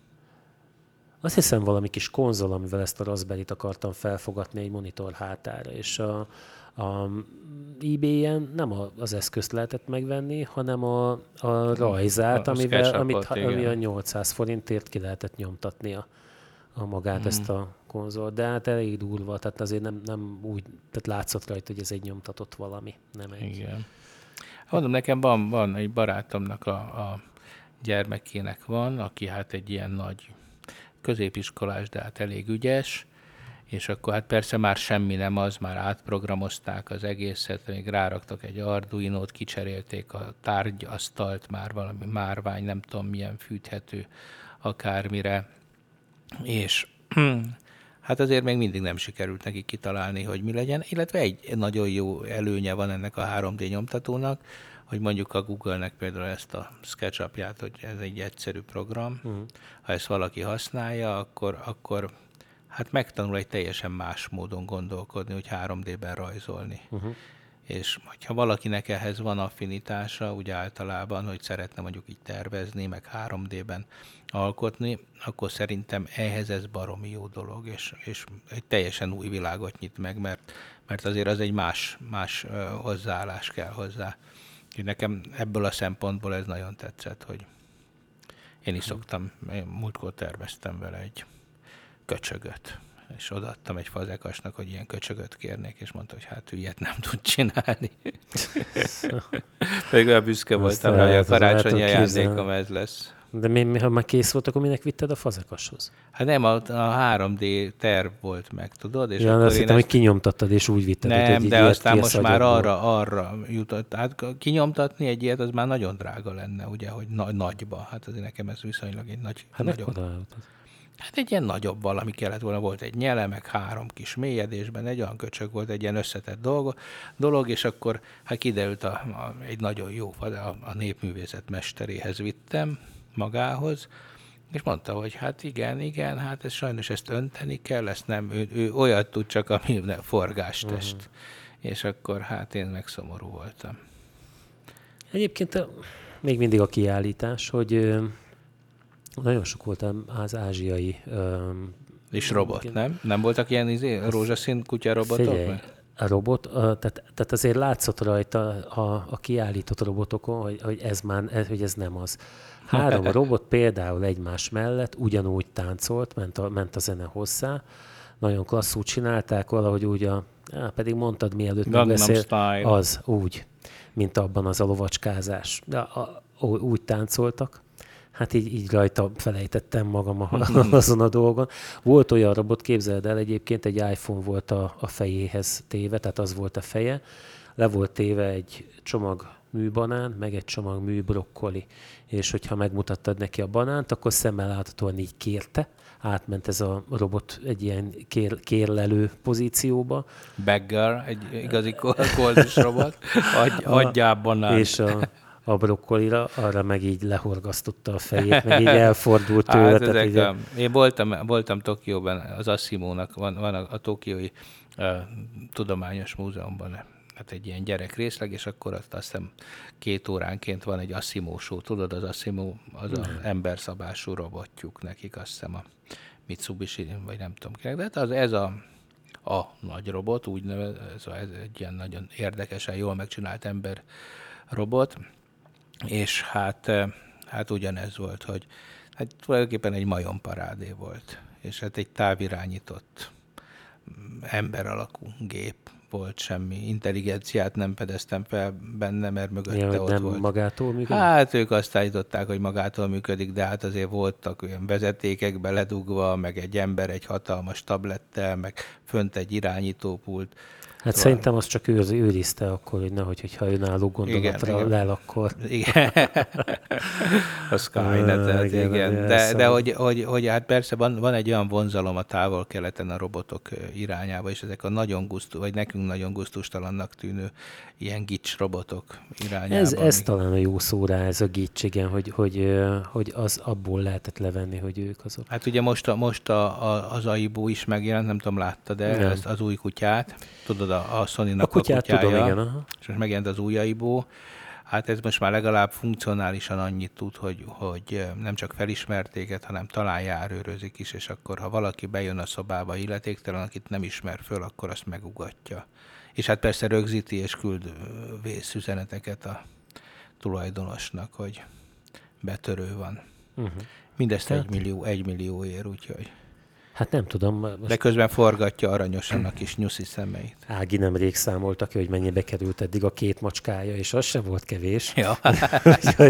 Azt hiszem valami kis konzol, amivel ezt a Raspberry-t akartam felfogatni egy monitor hátára, és a, a eBay-en nem a, az eszközt lehetett megvenni, hanem a, a rajzát, A- a amivel, amit, ami igen. a 800 forintért ki lehetett nyomtatni a, a magát, Mhm. ezt a konzol. De hát elég durva, tehát azért nem, nem úgy, tehát látszott rajta, hogy ez egy nyomtatott valami, nem egy. Igen. Mondom, nekem van, van egy barátomnak a, a gyermekének van, aki hát egy ilyen nagy középiskolás, de hát elég ügyes, és akkor hát persze már semmi nem az, már átprogramozták az egészet, még ráraktak egy Arduino-t, kicserélték a tárgyasztalt, már valami márvány, nem tudom milyen fűthető akármire, és hát azért még mindig nem sikerült neki kitalálni, hogy mi legyen, illetve egy nagyon jó előnye van ennek a 3D nyomtatónak, hogy mondjuk a Google-nek például ezt a SketchUp-ját, hogy ez egy egyszerű program, uh-huh. ha ezt valaki használja, akkor, akkor hát megtanul egy teljesen más módon gondolkodni, hogy 3D-ben rajzolni. Uh-huh. És hogyha valakinek ehhez van affinitása, úgy általában, hogy szeretne mondjuk így tervezni, meg 3D-ben alkotni, akkor szerintem ehhez ez baromi jó dolog, és, és egy teljesen új világot nyit meg, mert, mert azért az egy más, más hozzáállás kell hozzá. Úgyhogy nekem ebből a szempontból ez nagyon tetszett, hogy én is szoktam, én múltkor terveztem vele egy köcsögöt, és odaadtam egy fazekasnak, hogy ilyen köcsögöt kérnék, és mondta, hogy hát ő ilyet nem tud csinálni. Pedig olyan büszke voltam, hogy a karácsonyi ajándékom ez lesz. De mi, mi, ha már kész volt, akkor minek vitted a fazekashoz? Hát nem, a, a 3D terv volt meg, tudod? És Ja, akkor azt hittem, ezt- hogy kinyomtattad, és úgy vitted. nem, de aztán most már arra, arra jutott. Hát kinyomtatni egy ilyet, az már nagyon drága lenne, ugye, hogy na, nagyba. Hát azért nekem ez viszonylag egy nagy, Hát nagyobb. Hát egy ilyen nagyobb valami kellett volna, volt egy nyele, meg három kis mélyedésben, egy olyan köcsög volt, egy ilyen összetett dolog, dolog és akkor hát kiderült a, a, egy nagyon jó, a, a népművészet mesteréhez vittem magához, és mondta, hogy hát igen, igen, hát ez sajnos ezt önteni kell, ezt nem, ő, ő olyat tud csak, ami forgástest. Uh-huh. És akkor hát én meg szomorú voltam. Egyébként a- még mindig a kiállítás, hogy ö, nagyon sok volt az ázsiai... ö, És robot, igen. nem? Nem voltak ilyen izé, rózsaszín kutya robotok? Figyelj, a robot, a, tehát, tehát azért látszott rajta a, a kiállított robotokon, hogy, hogy, ez már, hogy ez nem az. Három robot például egymás mellett ugyanúgy táncolt, ment a, ment a zene hozzá, nagyon klasszul csinálták, valahogy úgy a, á, pedig mondtad mielőtt Gangnam megbeszél- Style. az úgy, mint abban az a lovacskázás. De a, úgy táncoltak, Hát így, így rajta felejtettem magam a, azon a dolgon. Volt olyan robot, képzeld el, egyébként egy iPhone volt a, a fejéhez téve, tehát az volt a feje. Le volt téve egy csomag műbanán, meg egy csomag műbrokkoli. És hogyha megmutattad neki a banánt, akkor szemmel láthatóan így kérte. Átment ez a robot egy ilyen kér, kérlelő pozícióba. Bagger, egy igazi kol- koldus robot, Adj, adjál banán. És a, a brokkolira, arra meg így lehorgasztotta a fejét, meg így elfordult tőle. Hát tehát ezek így, én voltam, voltam Tokióban, az Assimónak van, van a, a Tokiói uh, Tudományos Múzeumban hát egy ilyen gyerek részleg, és akkor azt, azt hiszem két óránként van egy Asimo show. Tudod, az Asimo az az emberszabású robotjuk nekik, azt hiszem a Mitsubishi, vagy nem tudom kinek, de hát az, ez a, a nagy robot, úgy nevez, ez, a, ez egy ilyen nagyon érdekesen jól megcsinált ember robot, és hát, hát ugyanez volt, hogy hát tulajdonképpen egy majomparádé volt, és hát egy távirányított mm, ember alakú gép volt, semmi intelligenciát nem pedeztem fel benne, mert mögötte ja, ott nem volt. magától működik? Hát ők azt állították, hogy magától működik, de hát azért voltak olyan vezetékek beledugva, meg egy ember egy hatalmas tablettel, meg fönt egy irányítópult. Hát szóval... szerintem az csak őz, őrizte akkor, hogy nehogy, hogyha önálló gondolatra igen, lel, akkor... Igen. a Skynet, igen, igen. De, de hogy, hogy, hogy, hát persze van, van egy olyan vonzalom a távol-keleten a robotok irányába, és ezek a nagyon gusztus, vagy nekünk nagyon gusztustalannak tűnő ilyen gics robotok irányába. Ez, ez talán a jó szóra, ez a gics, igen, hogy, hogy, hogy az abból lehetett levenni, hogy ők azok. Hát ugye most, a, most a, a, az Aibu is megjelent, nem tudom, látta, de ezt az új kutyát, tudod, a, a Sony-nak a, kutyát a kutyája, tudom, igen, aha. és most megjelent az új Aibu, Hát ez most már legalább funkcionálisan annyit tud, hogy, hogy nem csak felismertéket, hanem talán járőrözik is, és akkor ha valaki bejön a szobába illetéktelen, akit nem ismer föl, akkor azt megugatja. És hát persze rögzíti és küld vészüzeneteket a tulajdonosnak, hogy betörő van. Uh-huh. Mindezt egy millió, egy millió ér, úgyhogy... Hát nem tudom. Most... De közben forgatja aranyosan a kis nyuszi szemeit. Ági nemrég számolta ki, hogy mennyibe került eddig a két macskája, és az se volt kevés. Ja.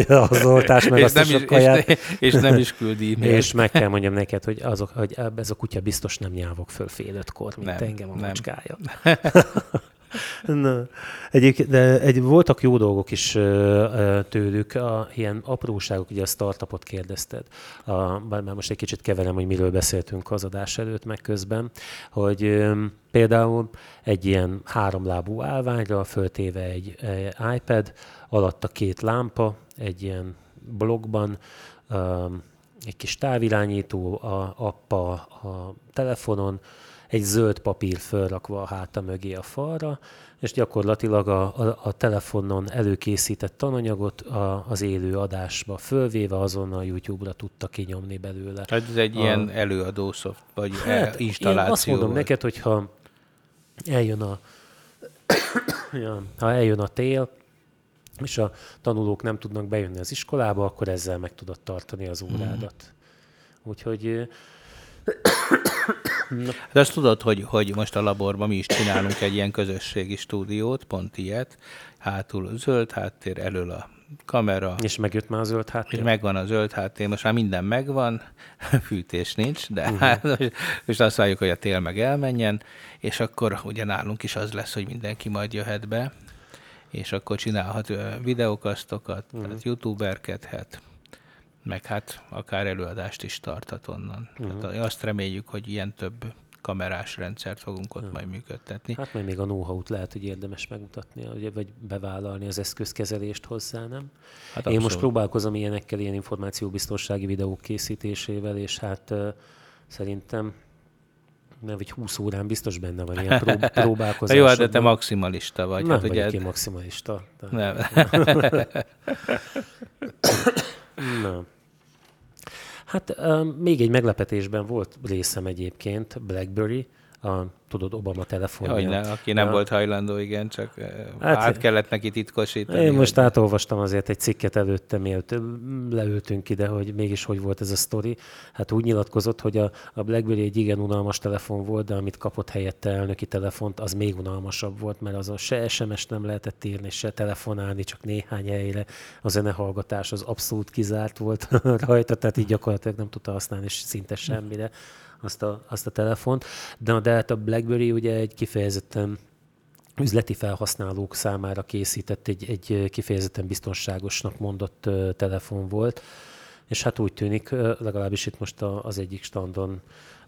az oltás meg és azt nem is, kaját. És, és, nem is küldi e És meg kell mondjam neked, hogy, azok, hogy ez a kutya biztos nem nyávok föl fél ötkor, mint nem, engem a nem. macskája. Na, egyébként, de egy, voltak jó dolgok is tőlük, a, ilyen apróságok, ugye a startupot kérdezted, a, bár már most egy kicsit keverem, hogy miről beszéltünk az adás előtt, meg közben, hogy például egy ilyen háromlábú állványra föltéve egy, egy iPad, alatta két lámpa, egy ilyen blogban, egy kis távirányító, a appa a telefonon, egy zöld papír fölrakva a háta mögé a falra, és gyakorlatilag a, a, a telefonon előkészített tananyagot a, az élő adásba fölvéve azonnal YouTube-ra tudta kinyomni belőle. Tehát ez egy a, ilyen előadó szoft, vagy hát, installáció. Én azt mondom volt. neked, hogyha eljön a, ha eljön a tél, és a tanulók nem tudnak bejönni az iskolába, akkor ezzel meg tudod tartani az órádat. Mm. Úgyhogy de azt tudod, hogy, hogy most a laborban mi is csinálunk egy ilyen közösségi stúdiót, pont ilyet, hátul zöld háttér, elől a kamera. És megjött már a zöld háttér? És megvan a zöld háttér, most már minden megvan, fűtés nincs, de uh-huh. hát most azt várjuk, hogy a tél meg elmenjen, és akkor ugye nálunk is az lesz, hogy mindenki majd jöhet be, és akkor csinálhat videókasztokat, uh-huh. tehát youtuberkedhet, meg hát akár előadást is tarthat onnan. Uh-huh. Hát azt reméljük, hogy ilyen több kamerás rendszert fogunk ott uh-huh. majd működtetni. Hát majd még a know-how-t lehet, hogy érdemes megmutatni, vagy bevállalni az eszközkezelést hozzá, nem? Hát Én most próbálkozom ilyenekkel, ilyen információbiztonsági videók készítésével, és hát uh, szerintem nem, vagy 20 órán biztos benne van ilyen prób- próbálkozás. Jó, hát de te maximalista vagy. Nem hát, vagyok ugye... én maximalista. De... Nem. nem. Hát um, még egy meglepetésben volt részem egyébként, BlackBerry, a, tudod, Obama telefonja. Hogy ne, aki nem a, volt hajlandó, igen, csak hát, át kellett neki titkosítani. Én most átolvastam azért egy cikket előtte, mielőtt leültünk ide, hogy mégis hogy volt ez a sztori. Hát úgy nyilatkozott, hogy a, a BlackBerry egy igen unalmas telefon volt, de amit kapott helyette elnöki telefont, az még unalmasabb volt, mert azon se SMS-t nem lehetett írni, se telefonálni, csak néhány helyre. A zenehallgatás az abszolút kizárt volt rajta, tehát így gyakorlatilag nem tudta használni szinte semmire azt a, azt a telefont. De, de hát a BlackBerry ugye egy kifejezetten üzleti felhasználók számára készített egy, egy kifejezetten biztonságosnak mondott telefon volt, és hát úgy tűnik, legalábbis itt most az egyik standon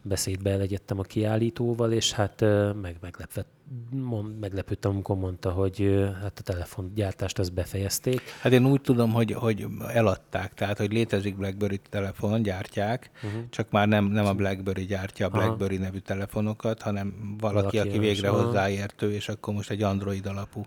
beszédbe elegyedtem a kiállítóval, és hát meg, meglepett, mond, meglepődtem, amikor mondta, hogy hát a telefongyártást ezt befejezték. Hát én úgy tudom, hogy, hogy eladták, tehát hogy létezik BlackBerry telefon, gyártják, uh-huh. csak már nem, nem a BlackBerry gyártja a BlackBerry Aha. nevű telefonokat, hanem valaki, valaki aki végre hozzáértő, és akkor most egy Android alapú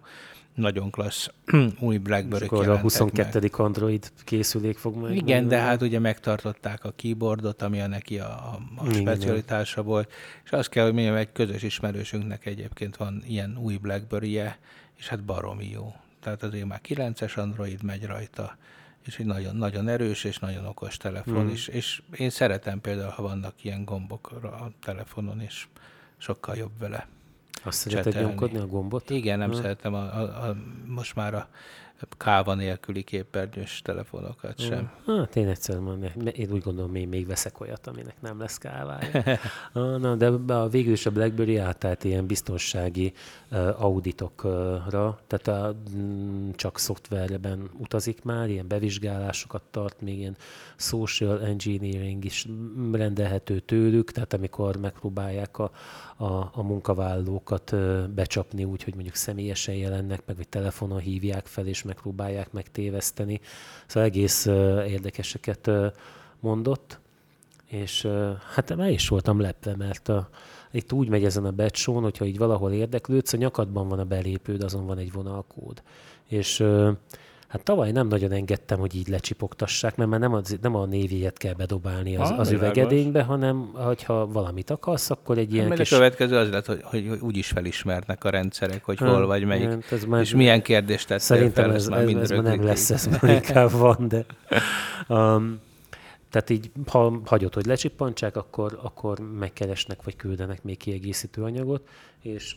nagyon klassz új BlackBerry És akkor a 22. Meg. Android készülék fog meg. Igen, de hát ugye megtartották a keyboardot, ami a neki a, a specialitása volt, és azt kell, hogy mondjam, egy közös ismerősünknek egyébként van ilyen új BlackBerry-je, és hát baromi jó. tehát azért már 9-es Android megy rajta, és egy nagyon, nagyon erős és nagyon okos telefon, mm. és, és én szeretem például, ha vannak ilyen gombok a telefonon, és sokkal jobb vele. Azt szereted nyomkodni a gombot? Igen, nem ha. szeretem a, a, a, most már a káva nélküli képernyős telefonokat sem. Hát én egyszerűen, én úgy gondolom, én még veszek olyat, aminek nem lesz kávája. Na, de a végül is a BlackBerry átállt ilyen biztonsági uh, auditokra, tehát a, mm, csak szoftverben utazik már, ilyen bevizsgálásokat tart, még ilyen social engineering is rendelhető tőlük, tehát amikor megpróbálják a, a, a munkavállalókat becsapni úgy, hogy mondjuk személyesen jelennek meg, vagy telefonon hívják fel, és megpróbálják megtéveszteni. Szóval egész érdekeseket mondott, és hát már is voltam lepve, mert a, itt úgy megy ezen a becsón, hogyha így valahol érdeklődsz, a nyakadban van a belépőd, azon van egy vonalkód. És Hát tavaly nem nagyon engedtem, hogy így lecsipogtassák, mert már nem a, nem a névjegyet kell bedobálni az, ah, az üvegedénybe, hanem hogyha valamit akarsz, akkor egy ilyen hát, kis... A következő az lett, hogy, hogy, hogy úgy is felismernek a rendszerek, hogy hol vagy melyik, hát ez már, és milyen kérdést tettél Szerintem fel, ez, ez, már ez, ez nem lesz, ez már inkább van, de... Um, tehát így, ha hagyod, hogy lecsippantsák, akkor, akkor megkeresnek, vagy küldenek még kiegészítő anyagot, és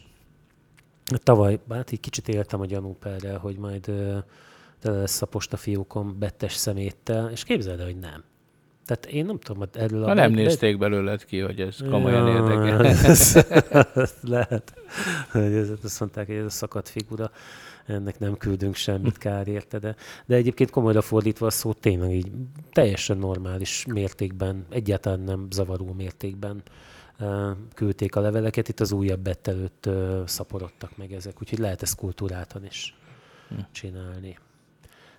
tavaly, hát így kicsit éltem a gyanúperrel, hogy majd tele lesz a postafiókon bettes szeméttel, és képzeld el, hogy nem. Tehát én nem tudom, hogy erről ha a... nem nézték belőled ki, hogy ez komolyan ja, érdekel. lehet. Hogy azt mondták, hogy ez a szakadt figura, ennek nem küldünk semmit kár érte, de, de egyébként komolyra fordítva a szó tényleg így teljesen normális mértékben, egyáltalán nem zavaró mértékben küldték a leveleket, itt az újabb bet előtt szaporodtak meg ezek, úgyhogy lehet ezt kultúráltan is hm. csinálni.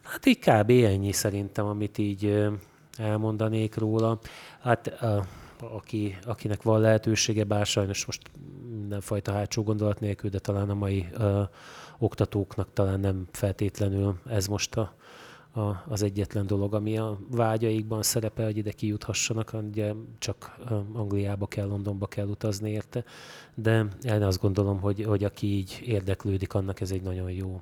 Hát így kb. ennyi szerintem, amit így elmondanék róla. Hát a, aki, akinek van lehetősége, bár sajnos most mindenfajta hátsó gondolat nélkül, de talán a mai ö, oktatóknak talán nem feltétlenül ez most a, a, az egyetlen dolog, ami a vágyaikban szerepel, hogy ide kijuthassanak, ugye csak Angliába kell, Londonba kell utazni érte, de én azt gondolom, hogy, hogy aki így érdeklődik, annak ez egy nagyon jó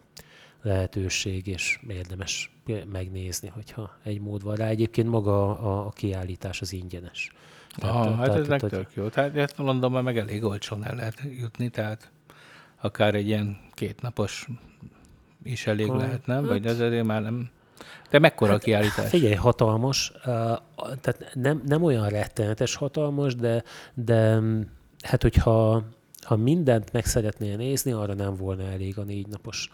lehetőség, és érdemes megnézni, hogyha egy mód van rá. Egyébként maga a, a kiállítás az ingyenes. Tehát, Aha, hát tehát, ez meg tök jó. Tehát ezt Londonban meg elég olcsón el lehet jutni, tehát akár egy ilyen kétnapos is elég Akkor, lehet, nem? Hát, Vagy ez azért már nem... De mekkora hát, a kiállítás? Figyelj, hatalmas. Tehát nem, nem olyan rettenetes hatalmas, de, de hát hogyha ha mindent meg szeretnél nézni, arra nem volna elég a négy napos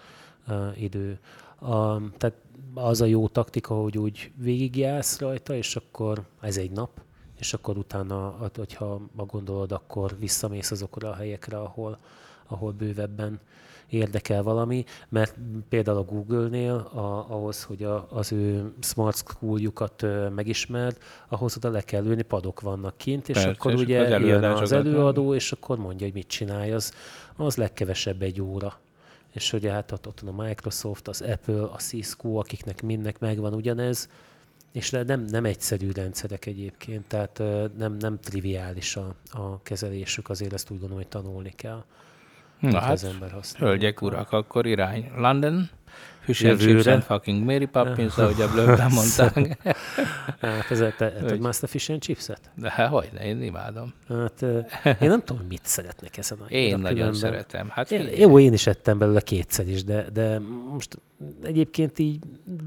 uh, idő. A, tehát az a jó taktika, hogy úgy végigjársz rajta, és akkor ez egy nap, és akkor utána, hogyha ma gondolod, akkor visszamész azokra a helyekre, ahol, ahol bővebben érdekel valami, mert például a Google-nél a, ahhoz, hogy a, az ő smart school-jukat megismerd, ahhoz oda le kell ülni, padok vannak kint, és Persze, akkor és ugye az jön az előadó, és akkor mondja, hogy mit csinálj, az, az legkevesebb egy óra és ugye hát ott van a Microsoft, az Apple, a Cisco, akiknek mindnek megvan ugyanez, és nem, nem egyszerű rendszerek egyébként, tehát nem, nem triviális a, a kezelésük, azért ezt úgy gondolom, hogy tanulni kell. Na hát, az ember használja. hölgyek, urak, akkor irány. London, Fish and Chips and fucking Mary Poppins, ahogy a blöbben mondták. hát ez, te, te már ezt a Fish and Chips-et? De hát hogy ne, én imádom. Hát én nem tudom, mit szeretnek ezen a Én nagyon különben. szeretem. Hát én, jó, én is ettem belőle kétszer is, de, de most egyébként így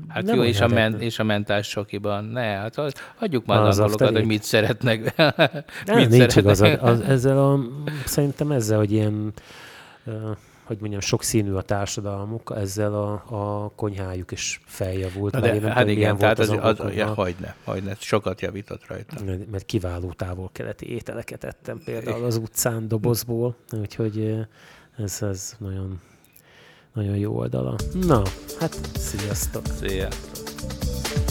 Hát nem jó, és a, men, és a mentás sokiban. Ne, hát hagyjuk már az dolgokat, hogy mit szeretnek. mit nincs szeretnek. igaz. Az, ezzel a, szerintem ezzel, hogy ilyen hogy mondjam, sokszínű a társadalmuk, ezzel a, a konyhájuk is feljavult. Na de, nem hát tudom, igen, tehát az, az, az, ja, hagyne, hagyne, sokat javított rajta. Mert kiváló távol-keleti ételeket ettem például az utcán dobozból, úgyhogy ez, ez nagyon, nagyon jó oldala. Na, hát sziasztok! Sziasztok!